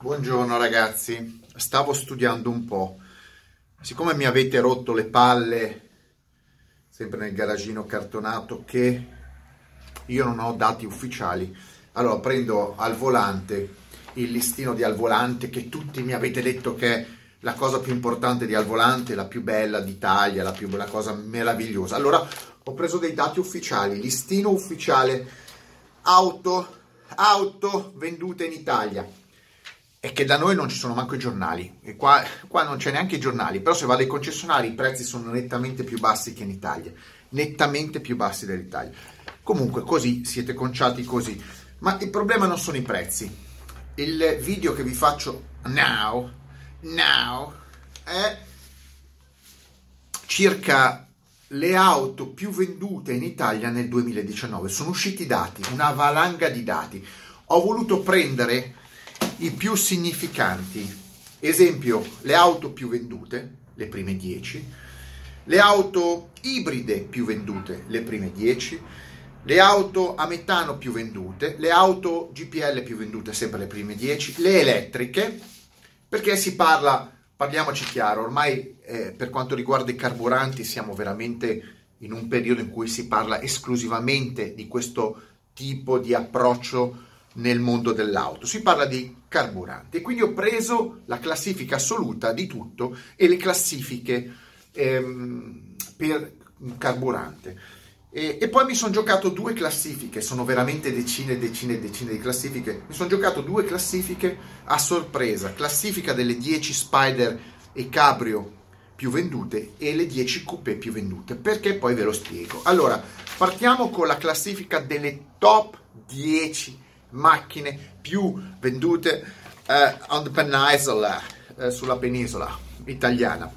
Buongiorno ragazzi, stavo studiando un po'. Siccome mi avete rotto le palle, sempre nel garagino cartonato, che io non ho dati ufficiali, allora prendo al volante il listino di al volante che tutti mi avete detto che è la cosa più importante di al volante, la più bella d'Italia, la più bella cosa meravigliosa. Allora ho preso dei dati ufficiali, listino ufficiale auto, auto vendute in Italia è che da noi non ci sono manco i giornali, e qua, qua, non c'è neanche i giornali, però se vado ai concessionari i prezzi sono nettamente più bassi che in Italia, nettamente più bassi dell'Italia. Comunque così siete conciati così, ma il problema non sono i prezzi. Il video che vi faccio now, now è circa le auto più vendute in Italia nel 2019. Sono usciti dati, una valanga di dati. Ho voluto prendere i più significanti. Esempio, le auto più vendute, le prime 10, le auto ibride più vendute, le prime 10, le auto a metano più vendute, le auto GPL più vendute, sempre le prime 10, le elettriche, perché si parla, parliamoci chiaro, ormai eh, per quanto riguarda i carburanti siamo veramente in un periodo in cui si parla esclusivamente di questo tipo di approccio nel mondo dell'auto. Si parla di carburanti. Quindi ho preso la classifica assoluta di tutto e le classifiche ehm, per carburante. E, e, poi mi sono giocato due classifiche, sono veramente decine e decine e decine di classifiche. Mi sono giocato due classifiche a sorpresa: classifica delle 10 Spider e Cabrio più vendute e le 10 coupé più vendute. Perché poi ve lo spiego. Allora, partiamo con la classifica delle top 10 macchine più vendute uh, on the peninsula, uh, sulla penisola italiana.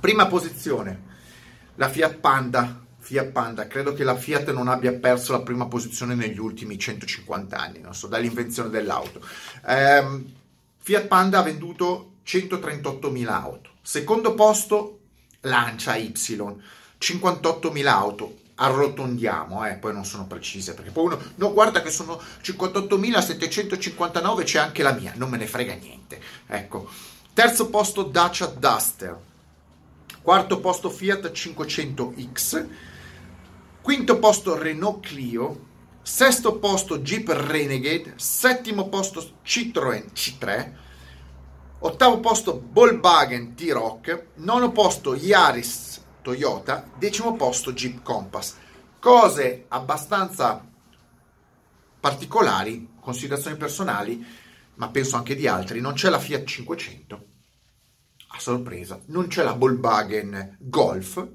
Prima posizione, la Fiat Panda. Fiat Panda, credo che la Fiat non abbia perso la prima posizione negli ultimi 150 anni, non so, dall'invenzione dell'auto. Um, Fiat Panda ha venduto 138.000 auto. Secondo posto, Lancia Y, 58.000 auto arrotondiamo, eh, poi non sono precise, perché poi uno, no guarda che sono 58.759, c'è anche la mia, non me ne frega niente. Ecco, terzo posto Dacia Duster, quarto posto Fiat 500X, quinto posto Renault Clio, sesto posto Jeep Renegade, settimo posto Citroen C3, ottavo posto Volkswagen T-Rock, nono posto Yaris Toyota, decimo posto Jeep Compass. Cose abbastanza particolari, considerazioni personali, ma penso anche di altri. Non c'è la Fiat 500, a sorpresa. Non c'è la Volkswagen Golf,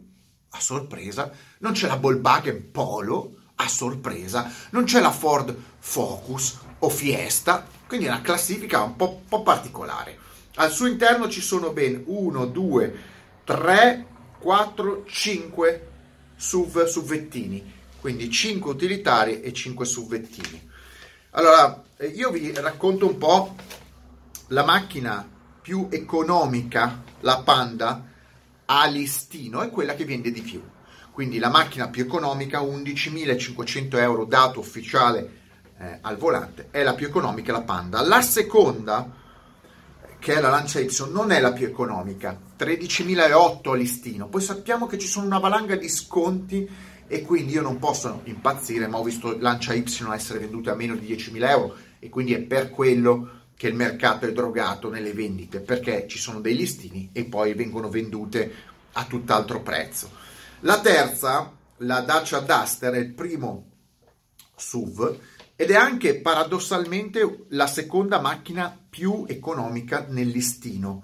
a sorpresa. Non c'è la Volkswagen Polo, a sorpresa. Non c'è la Ford Focus o Fiesta, quindi è una classifica un po', po particolare. Al suo interno ci sono ben 1, 2, 3, 4, 5 SUV SUVettini, quindi 5 utilitari e 5 SUVettini. Allora, eh, io vi racconto un po' la macchina più economica, la Panda, a listino, è quella che vende di più. Quindi la macchina più economica, 11.500 euro dato ufficiale eh, al volante, è la più economica, la Panda. La seconda, che è la Lancia Y, non è la più economica, 13.008 a listino. Poi sappiamo che ci sono una valanga di sconti e quindi io non posso impazzire, ma ho visto Lancia Y essere vendute a meno di 10.000 euro e quindi è per quello che il mercato è drogato nelle vendite, perché ci sono dei listini e poi vengono vendute a tutt'altro prezzo. La terza, la Dacia Duster, è il primo SUV ed è anche paradossalmente la seconda macchina più economica nel listino.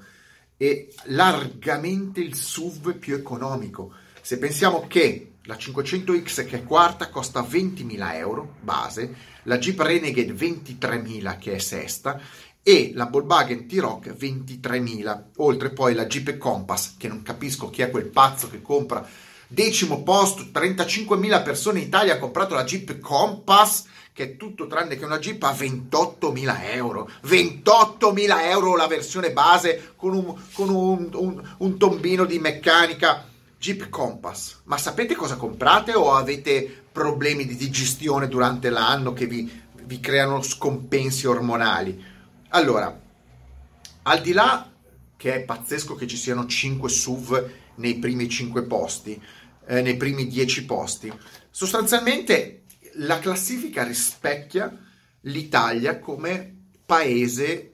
E largamente il SUV più economico. Se pensiamo che la 500X che è quarta costa 20.000 euro base, la Jeep Renegade 23.000 che è sesta. E la Volkswagen T-Roc 23.000, oltre poi la Jeep Compass che non capisco chi è quel pazzo che compra decimo posto, 35.000 persone in Italia hanno comprato la Jeep Compass che è tutto tranne che una Jeep a 28.000 euro. 28.000 euro la versione base con un, con un, un, un tombino di meccanica Jeep Compass. Ma sapete cosa comprate o avete problemi di digestione durante l'anno che vi, vi creano scompensi ormonali? Allora, al di là che è pazzesco che ci siano 5 SUV nei primi 5 posti, eh, nei primi 10 posti, sostanzialmente la classifica rispecchia l'Italia come paese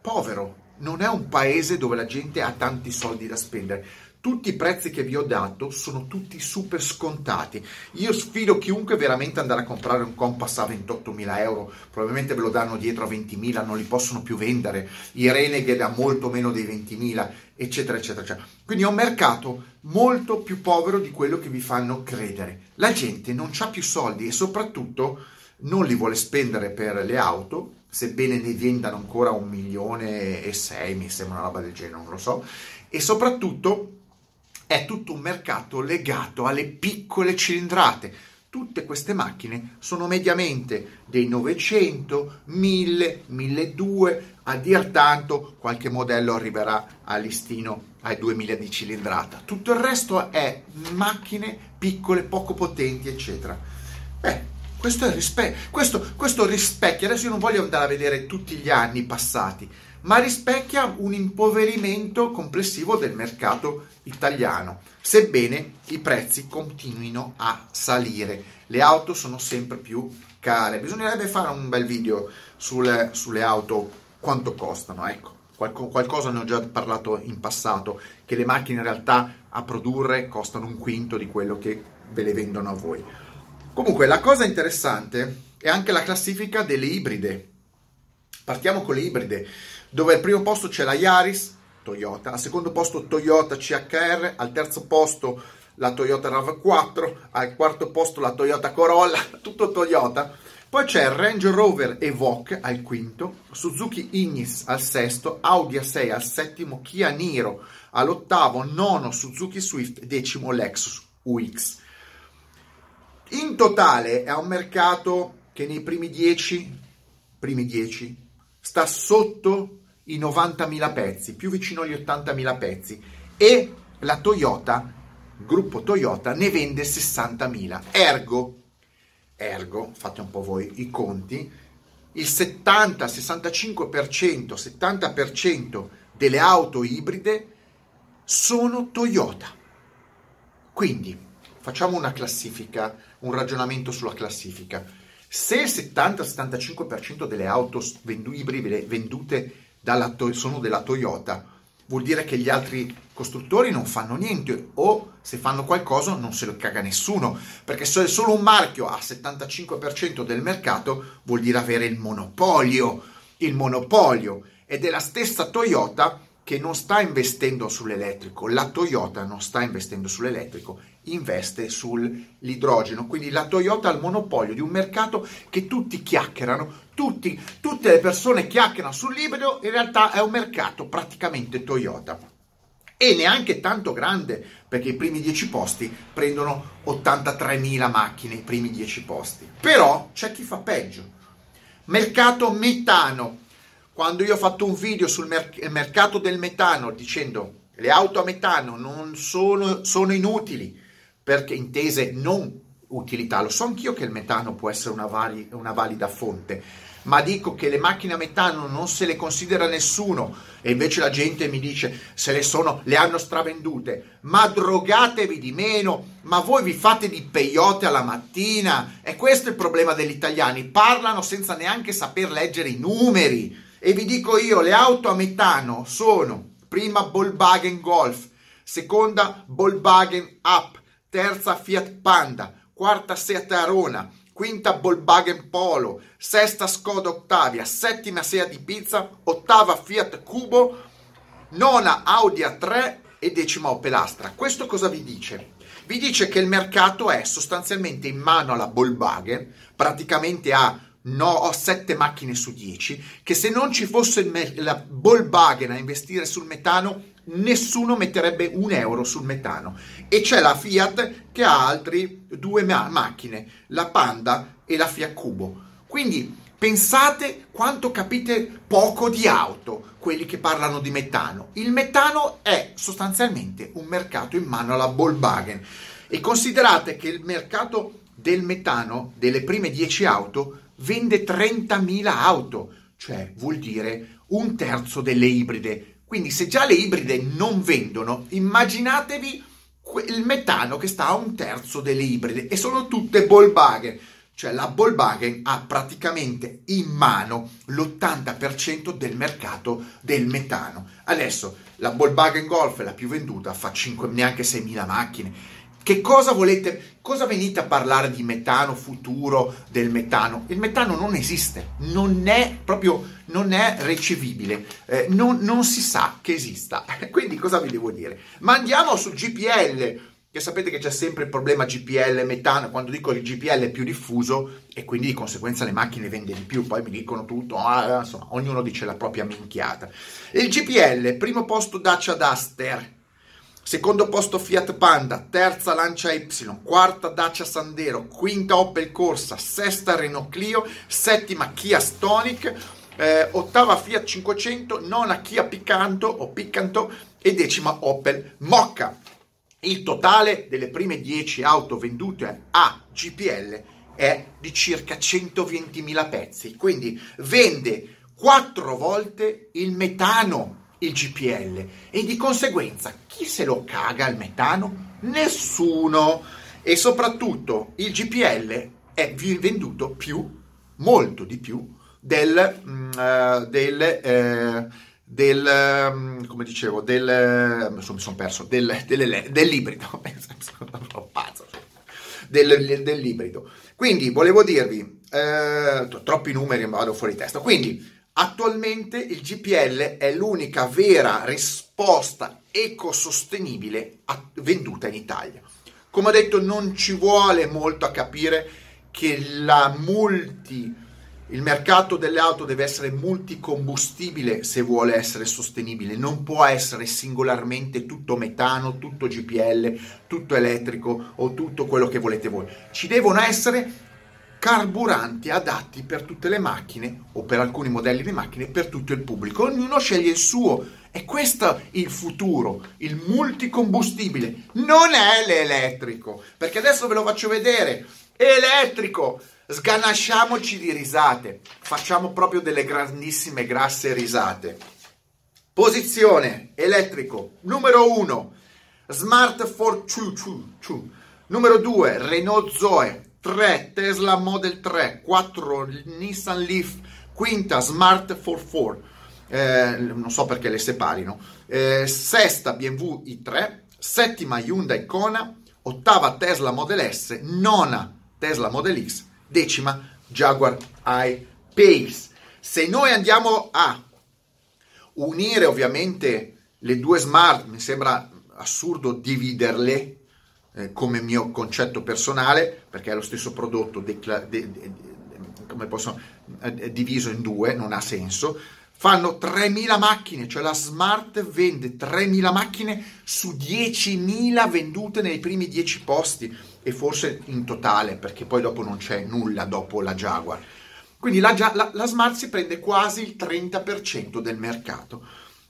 povero. Non è un paese dove la gente ha tanti soldi da spendere tutti i prezzi che vi ho dato sono tutti super scontati. Io sfido chiunque veramente andare a comprare un Compass a 28.000 euro, probabilmente ve lo danno dietro a 20.000, non li possono più vendere. I Renegade a molto meno dei 20.000, eccetera, eccetera, eccetera. Quindi è un mercato molto più povero di quello che vi fanno credere. La gente non ha più soldi e soprattutto non li vuole spendere per le auto, sebbene ne vendano ancora un milione e sei, mi sembra una roba del genere, non lo so, e soprattutto è tutto un mercato legato alle piccole cilindrate. Tutte queste macchine sono mediamente dei 900, 1000, 1200, a dir tanto qualche modello arriverà al listino ai 2000 di cilindrata. Tutto il resto è macchine piccole, poco potenti, eccetera. Beh, questo, rispe- questo, questo rispecchia, adesso io non voglio andare a vedere tutti gli anni passati, ma rispecchia un impoverimento complessivo del mercato italiano, sebbene i prezzi continuino a salire. Le auto sono sempre più care. Bisognerebbe fare un bel video sulle, sulle auto, quanto costano, ecco. Qualco, qualcosa ne ho già parlato in passato, che le macchine in realtà a produrre costano un quinto di quello che ve le vendono a voi. Comunque, la cosa interessante è anche la classifica delle ibride. Partiamo con le ibride dove al primo posto c'è la Yaris, Toyota, al secondo posto Toyota CHR, al terzo posto la Toyota RAV4, al quarto posto la Toyota Corolla, tutto Toyota. Poi c'è Range Rover Evoque al quinto, Suzuki Ignis al sesto, Audi A6 al settimo, Kia Niro all'ottavo, nono Suzuki Swift, decimo Lexus UX. In totale è un mercato che nei primi 10, primi 10 sta sotto i 90.000 pezzi, più vicino agli 80.000 pezzi e la Toyota, gruppo Toyota, ne vende 60.000. Ergo, ergo, fate un po' voi i conti, il 70, 65%, 70% delle auto ibride sono Toyota. Quindi facciamo una classifica, un ragionamento sulla classifica. Se il 70-75% delle auto ibride vendute dalla, sono della Toyota, vuol dire che gli altri costruttori non fanno niente o se fanno qualcosa non se lo caga nessuno, perché se solo un marchio a 75% del mercato vuol dire avere il monopolio, il monopolio. Ed è la stessa Toyota che non sta investendo sull'elettrico, la Toyota non sta investendo sull'elettrico, investe sull'idrogeno, quindi la Toyota ha il monopolio di un mercato che tutti chiacchierano, tutti, tutte le persone chiacchierano sull'ibrido, in realtà è un mercato praticamente Toyota e neanche tanto grande perché i primi 10 posti prendono 83.000 macchine, i primi 10 posti. Però c'è chi fa peggio. Mercato metano, quando io ho fatto un video sul mer- mercato del metano dicendo le auto a metano non sono, sono inutili, perché intese non utilità, lo so anch'io che il metano può essere una, vali- una valida fonte, ma dico che le macchine a metano non se le considera nessuno. E invece la gente mi dice se le sono, le hanno stravendute, ma drogatevi di meno, ma voi vi fate di peyote alla mattina? E questo è il problema degli italiani, parlano senza neanche saper leggere i numeri. E vi dico io, le auto a metano sono prima Volkswagen Golf, seconda Volkswagen Up, terza Fiat Panda, quarta Seat Arona, quinta Volkswagen Polo, sesta Skoda Octavia, settima Seat di Pizza, ottava Fiat Cubo, nona Audi A3 e decima Opel Astra. Questo cosa vi dice? Vi dice che il mercato è sostanzialmente in mano alla Volkswagen, praticamente a no, ho 7 macchine su 10, che se non ci fosse me- la Volkswagen a investire sul metano, nessuno metterebbe un euro sul metano. E c'è la Fiat che ha altri due ma- macchine, la Panda e la Fiat Cubo. Quindi pensate quanto capite poco di auto, quelli che parlano di metano. Il metano è sostanzialmente un mercato in mano alla Volkswagen. E considerate che il mercato del metano, delle prime 10 auto, vende 30.000 auto. cioè vuol dire un terzo delle ibride. Quindi se già le ibride non vendono, immaginatevi il metano che sta a un terzo delle ibride e sono tutte Volkswagen. Cioè la Volkswagen ha praticamente in mano l'80% del mercato del metano. Adesso la Volkswagen Golf è la più venduta, fa 5, neanche 6.000 macchine che cosa volete, cosa venite a parlare di metano futuro del metano? Il metano non esiste, non è proprio, non è ricevibile, eh, non, non si sa che esista. Quindi cosa vi devo dire? Ma andiamo sul GPL, che sapete che c'è sempre il problema GPL metano, quando dico il GPL è più diffuso e quindi di conseguenza le macchine vende di più, poi mi dicono tutto, ah, insomma, ognuno dice la propria minchiata. Il GPL, primo posto Dacia Duster, Secondo posto Fiat Panda, terza Lancia Y, quarta Dacia Sandero, quinta Opel Corsa, sesta Renault Clio, settima Kia Stonic, eh, ottava Fiat 500, nona Kia Picanto o Picanto e decima Opel Mocca. Il totale delle prime 10 auto vendute a GPL è di circa 120.000 pezzi, quindi vende quattro volte il metano il GPL e di conseguenza chi se lo caga il metano? Nessuno. E soprattutto il GPL è venduto più, molto di più, del, uh, del, uh, del um, come dicevo, del, uh, mi sono perso, del, del, dell'ibrido, pazzo, del, dell'ibrido. Quindi volevo dirvi, troppi numeri vado fuori testa, quindi Attualmente il GPL è l'unica vera risposta ecosostenibile venduta in Italia. Come ho detto, non ci vuole molto a capire che multi, il mercato delle auto deve essere multicombustibile se vuole essere sostenibile, non può essere singolarmente tutto metano, tutto GPL, tutto elettrico o tutto quello che volete voi. Ci devono essere carburanti adatti per tutte le macchine o per alcuni modelli di macchine per tutto il pubblico. Ognuno sceglie il suo e questo è il futuro, il multicombustibile, non è l'elettrico, perché adesso ve lo faccio vedere. Elettrico, sganasciamoci di risate, facciamo proprio delle grandissime grasse risate. Posizione elettrico numero 1, Smart 422. Numero 2, Renault Zoe 3 Tesla Model 3, 4 Nissan Leaf, quinta Smart 44, eh, non so perché le separino, eh, sesta BMW i3, settima Hyundai Kona, ottava Tesla Model S, nona Tesla Model X, decima Jaguar I-Pace. Se noi andiamo a unire ovviamente le due smart, mi sembra assurdo dividerle eh, come mio concetto personale, perché è lo stesso prodotto decla- de- de- de- posso, eh, diviso in due, non ha senso. Fanno 3.000 macchine, cioè la Smart vende 3.000 macchine su 10.000 vendute nei primi 10 posti e forse in totale, perché poi dopo non c'è nulla dopo la Jaguar. Quindi la, la, la Smart si prende quasi il 30% del mercato.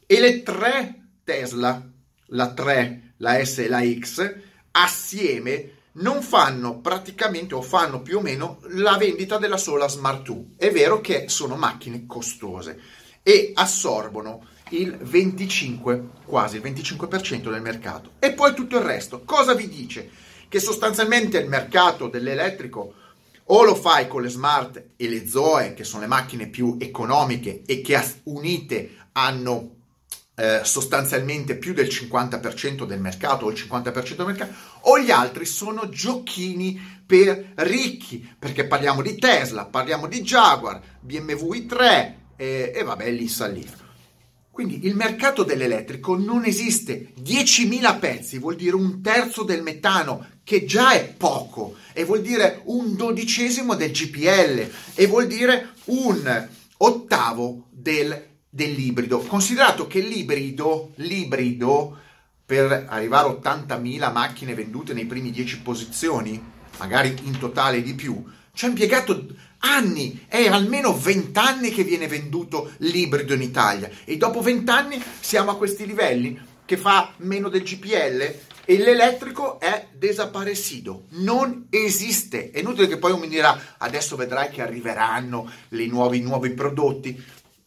E le tre Tesla, la 3, la S e la X, assieme non fanno praticamente o fanno più o meno la vendita della sola Smart 2. È vero che sono macchine costose e assorbono il 25, quasi il 25% del mercato. E poi tutto il resto. Cosa vi dice? Che sostanzialmente il mercato dell'elettrico o lo fai con le smart e le Zoe, che sono le macchine più economiche e che unite hanno eh, sostanzialmente più del 50% del mercato o il 50% del mercato, o gli altri sono giochini per ricchi, perché parliamo di Tesla, parliamo di Jaguar, BMW i3 eh, e vabbè lì sa lì. Quindi il mercato dell'elettrico non esiste. 10.000 pezzi vuol dire un terzo del metano, che già è poco, e vuol dire un dodicesimo del GPL, e vuol dire un ottavo del dell'ibrido. Considerato che l'ibrido, l'ibrido per arrivare a 80.000 macchine vendute nei primi 10 posizioni, magari in totale di più, ci ha impiegato anni, è almeno 20 anni che viene venduto l'ibrido in Italia e dopo 20 anni siamo a questi livelli che fa meno del GPL e l'elettrico è desaparecido, non esiste. È inutile che poi uno mi dirà adesso vedrai che arriveranno i nuovi, nuovi prodotti.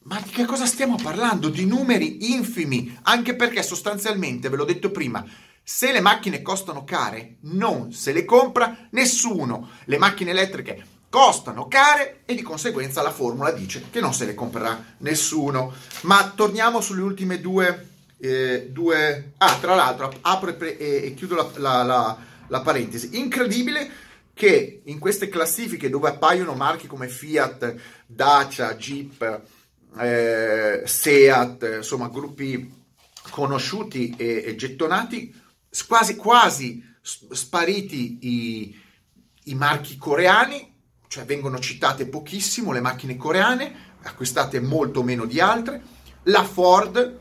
Ma di che cosa stiamo parlando? Di numeri infimi, anche perché sostanzialmente, ve l'ho detto prima, se le macchine costano care, non se le compra nessuno. Le macchine elettriche costano care e di conseguenza la formula dice che non se le comprerà nessuno. Ma torniamo sulle ultime due... Eh, due... Ah, tra l'altro, apro e, e, chiudo la, la, la, la parentesi. Incredibile che in queste classifiche dove appaiono marchi come Fiat, Dacia, Jeep, eh, Seat, insomma gruppi conosciuti e, e gettonati, quasi quasi spariti i, i marchi coreani, cioè vengono citate pochissimo le macchine coreane, acquistate molto meno di altre, la Ford,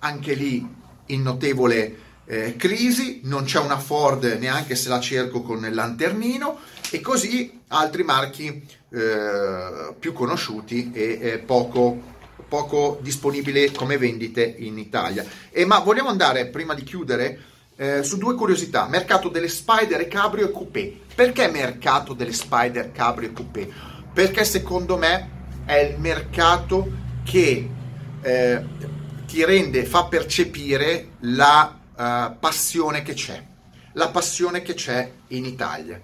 anche lì in notevole eh, crisi, non c'è una Ford neanche se la cerco con il lanternino e così altri marchi eh, più conosciuti e eh, poco poco disponibile come vendite in Italia. E, ma vogliamo andare, prima di chiudere, eh, su due curiosità. Mercato delle Spider Cabrio e Coupé. Perché mercato delle Spider, Cabrio e Coupé? Perché secondo me è il mercato che eh, ti rende, fa percepire la uh, passione che c'è. La passione che c'è in Italia.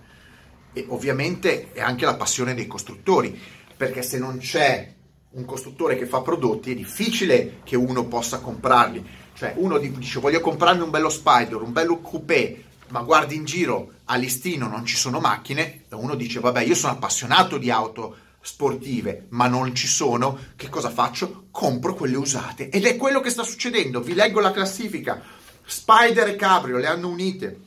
E ovviamente è anche la passione dei costruttori, perché se non c'è un costruttore che fa prodotti è difficile che uno possa comprarli. Cioè uno dice voglio comprarmi un bello Spider, un bello coupé, ma guardi in giro a listino non ci sono macchine, e uno dice vabbè io sono appassionato di auto sportive, ma non ci sono, che cosa faccio? Compro quelle usate. Ed è quello che sta succedendo. Vi leggo la classifica. Spider e Cabrio le hanno unite.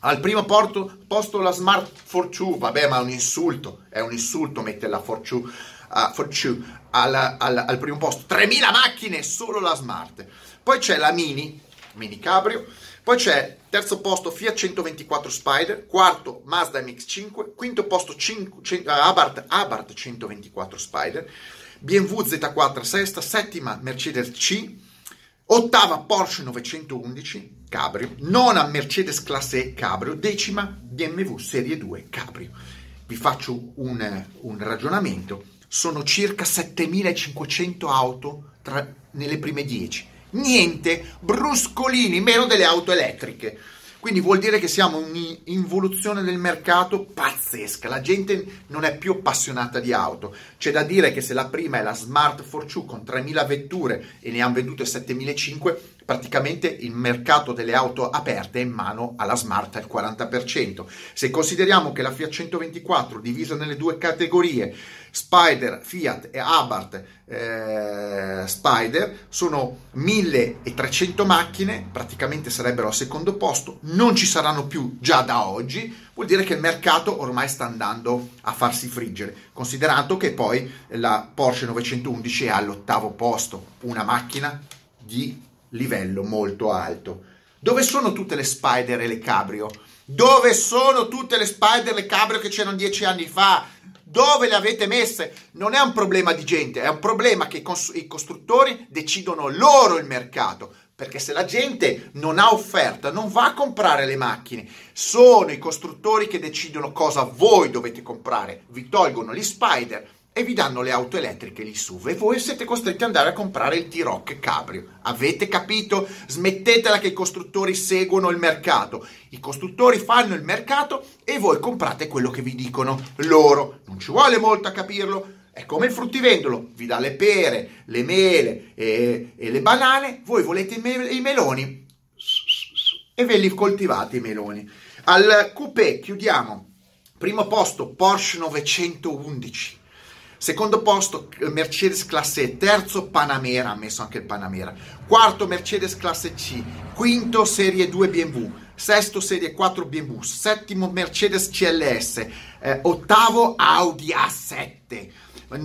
Al primo porto, posto la Smart Fortune, vabbè ma è un insulto, è un insulto mettere la Fortune, uh, Fortune al, al, al primo posto, 3000 macchine, solo la Smart. Poi c'è la Mini, Mini Cabrio, poi c'è terzo posto Fiat 124 Spider, quarto Mazda MX5, quinto posto 5, 100, uh, Abarth, Abarth 124 Spider, BMW Z4 sesta, settima Mercedes C, ottava Porsche 911 Cabrio, nona Mercedes Classe E Cabrio, decima BMW Serie 2 Cabrio. Vi faccio un, un ragionamento sono circa 7500 auto tra, nelle prime 10. Niente, bruscolini, meno delle auto elettriche. Quindi vuol dire che siamo in involuzione del mercato pazzesca. La gente non è più appassionata di auto. C'è da dire che se la prima è la Smart Fortune con 3000 vetture e ne hanno vendute 7500, praticamente il mercato delle auto aperte è in mano alla Smart al 40%. Se consideriamo che la Fiat 124 divisa nelle due categorie Spider, Fiat e Abarth eh, Spider sono 1300 macchine, praticamente sarebbero al secondo posto, non ci saranno più già da oggi, vuol dire che il mercato ormai sta andando a farsi friggere, considerato che poi la Porsche 911 è all'ottavo posto, una macchina di livello molto alto. Dove sono tutte le Spider e le Cabrio? Dove sono tutte le Spider e le Cabrio che c'erano dieci anni fa? Dove le avete messe? Non è un problema di gente, è un problema che i costruttori decidono loro il mercato. Perché se la gente non ha offerta, non va a comprare le macchine. Sono i costruttori che decidono cosa voi dovete comprare. Vi tolgono gli spider, e vi danno le auto elettriche lì su e voi siete costretti ad andare a comprare il T-Rock Cabrio. Avete capito? Smettetela che i costruttori seguono il mercato. I costruttori fanno il mercato e voi comprate quello che vi dicono loro. Non ci vuole molto a capirlo. È come il fruttivendolo, vi dà le pere, le mele e, e le banane, voi volete i, me- i meloni e ve li coltivate i meloni. Al coupé chiudiamo. Primo posto Porsche 911 Secondo posto Mercedes classe E, terzo Panamera, ha messo anche il Panamera. Quarto Mercedes classe C, quinto Serie 2 BMW, sesto Serie 4 BMW, settimo Mercedes CLS, eh, ottavo Audi A7,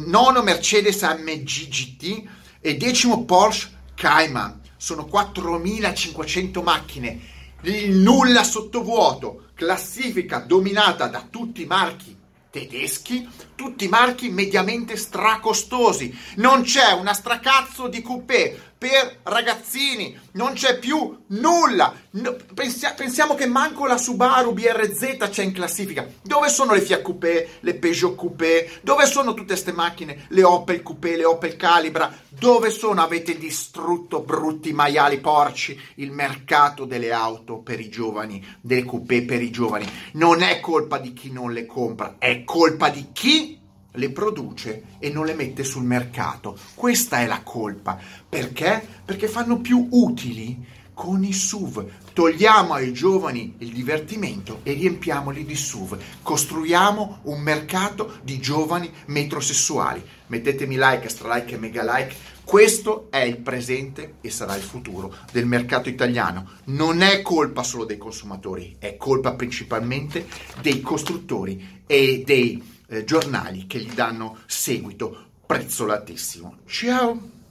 nono Mercedes AMG GT e decimo Porsche Cayman. Sono 4500 macchine, il nulla sottovuoto, classifica dominata da tutti i marchi tedeschi, tutti marchi mediamente stracostosi. Non c'è una stracazzo di coupé per ragazzini, non c'è più nulla. No, pensia, pensiamo che manco la Subaru BRZ c'è in classifica. Dove sono le Fiat Coupé, le Peugeot Coupé? Dove sono tutte queste macchine? Le Opel Coupé, le Opel Calibra? Dove sono? Avete distrutto brutti maiali porci il mercato delle auto per i giovani, delle coupé per i giovani. Non è colpa di chi non le compra, è colpa di chi le produce e non le mette sul mercato. Questa è la colpa. Perché? Perché fanno più utili con i SUV. Togliamo ai giovani il divertimento e riempiamoli di SUV. Costruiamo un mercato di giovani metrosessuali. Mettetemi like, stra like e mega like. Questo è il presente e sarà il futuro del mercato italiano. Non è colpa solo dei consumatori, è colpa principalmente dei costruttori e dei eh, giornali che gli danno seguito prezzolatissimo. Ciao!